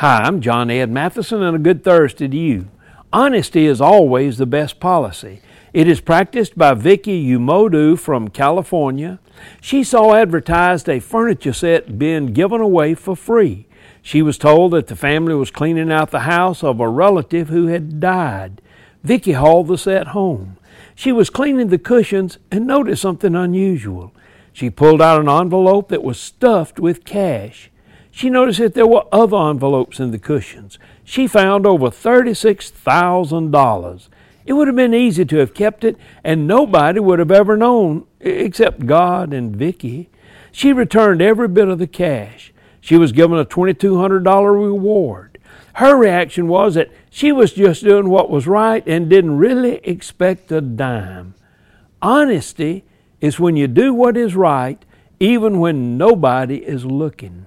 Hi, I'm John Ed Matheson, and a good Thursday to you. Honesty is always the best policy. It is practiced by Vicky Umodu from California. She saw advertised a furniture set being given away for free. She was told that the family was cleaning out the house of a relative who had died. Vicky hauled the set home. She was cleaning the cushions and noticed something unusual. She pulled out an envelope that was stuffed with cash. She noticed that there were other envelopes in the cushions. She found over $36,000. It would have been easy to have kept it, and nobody would have ever known except God and Vicky. She returned every bit of the cash. She was given a $2,200 reward. Her reaction was that she was just doing what was right and didn't really expect a dime. Honesty is when you do what is right even when nobody is looking.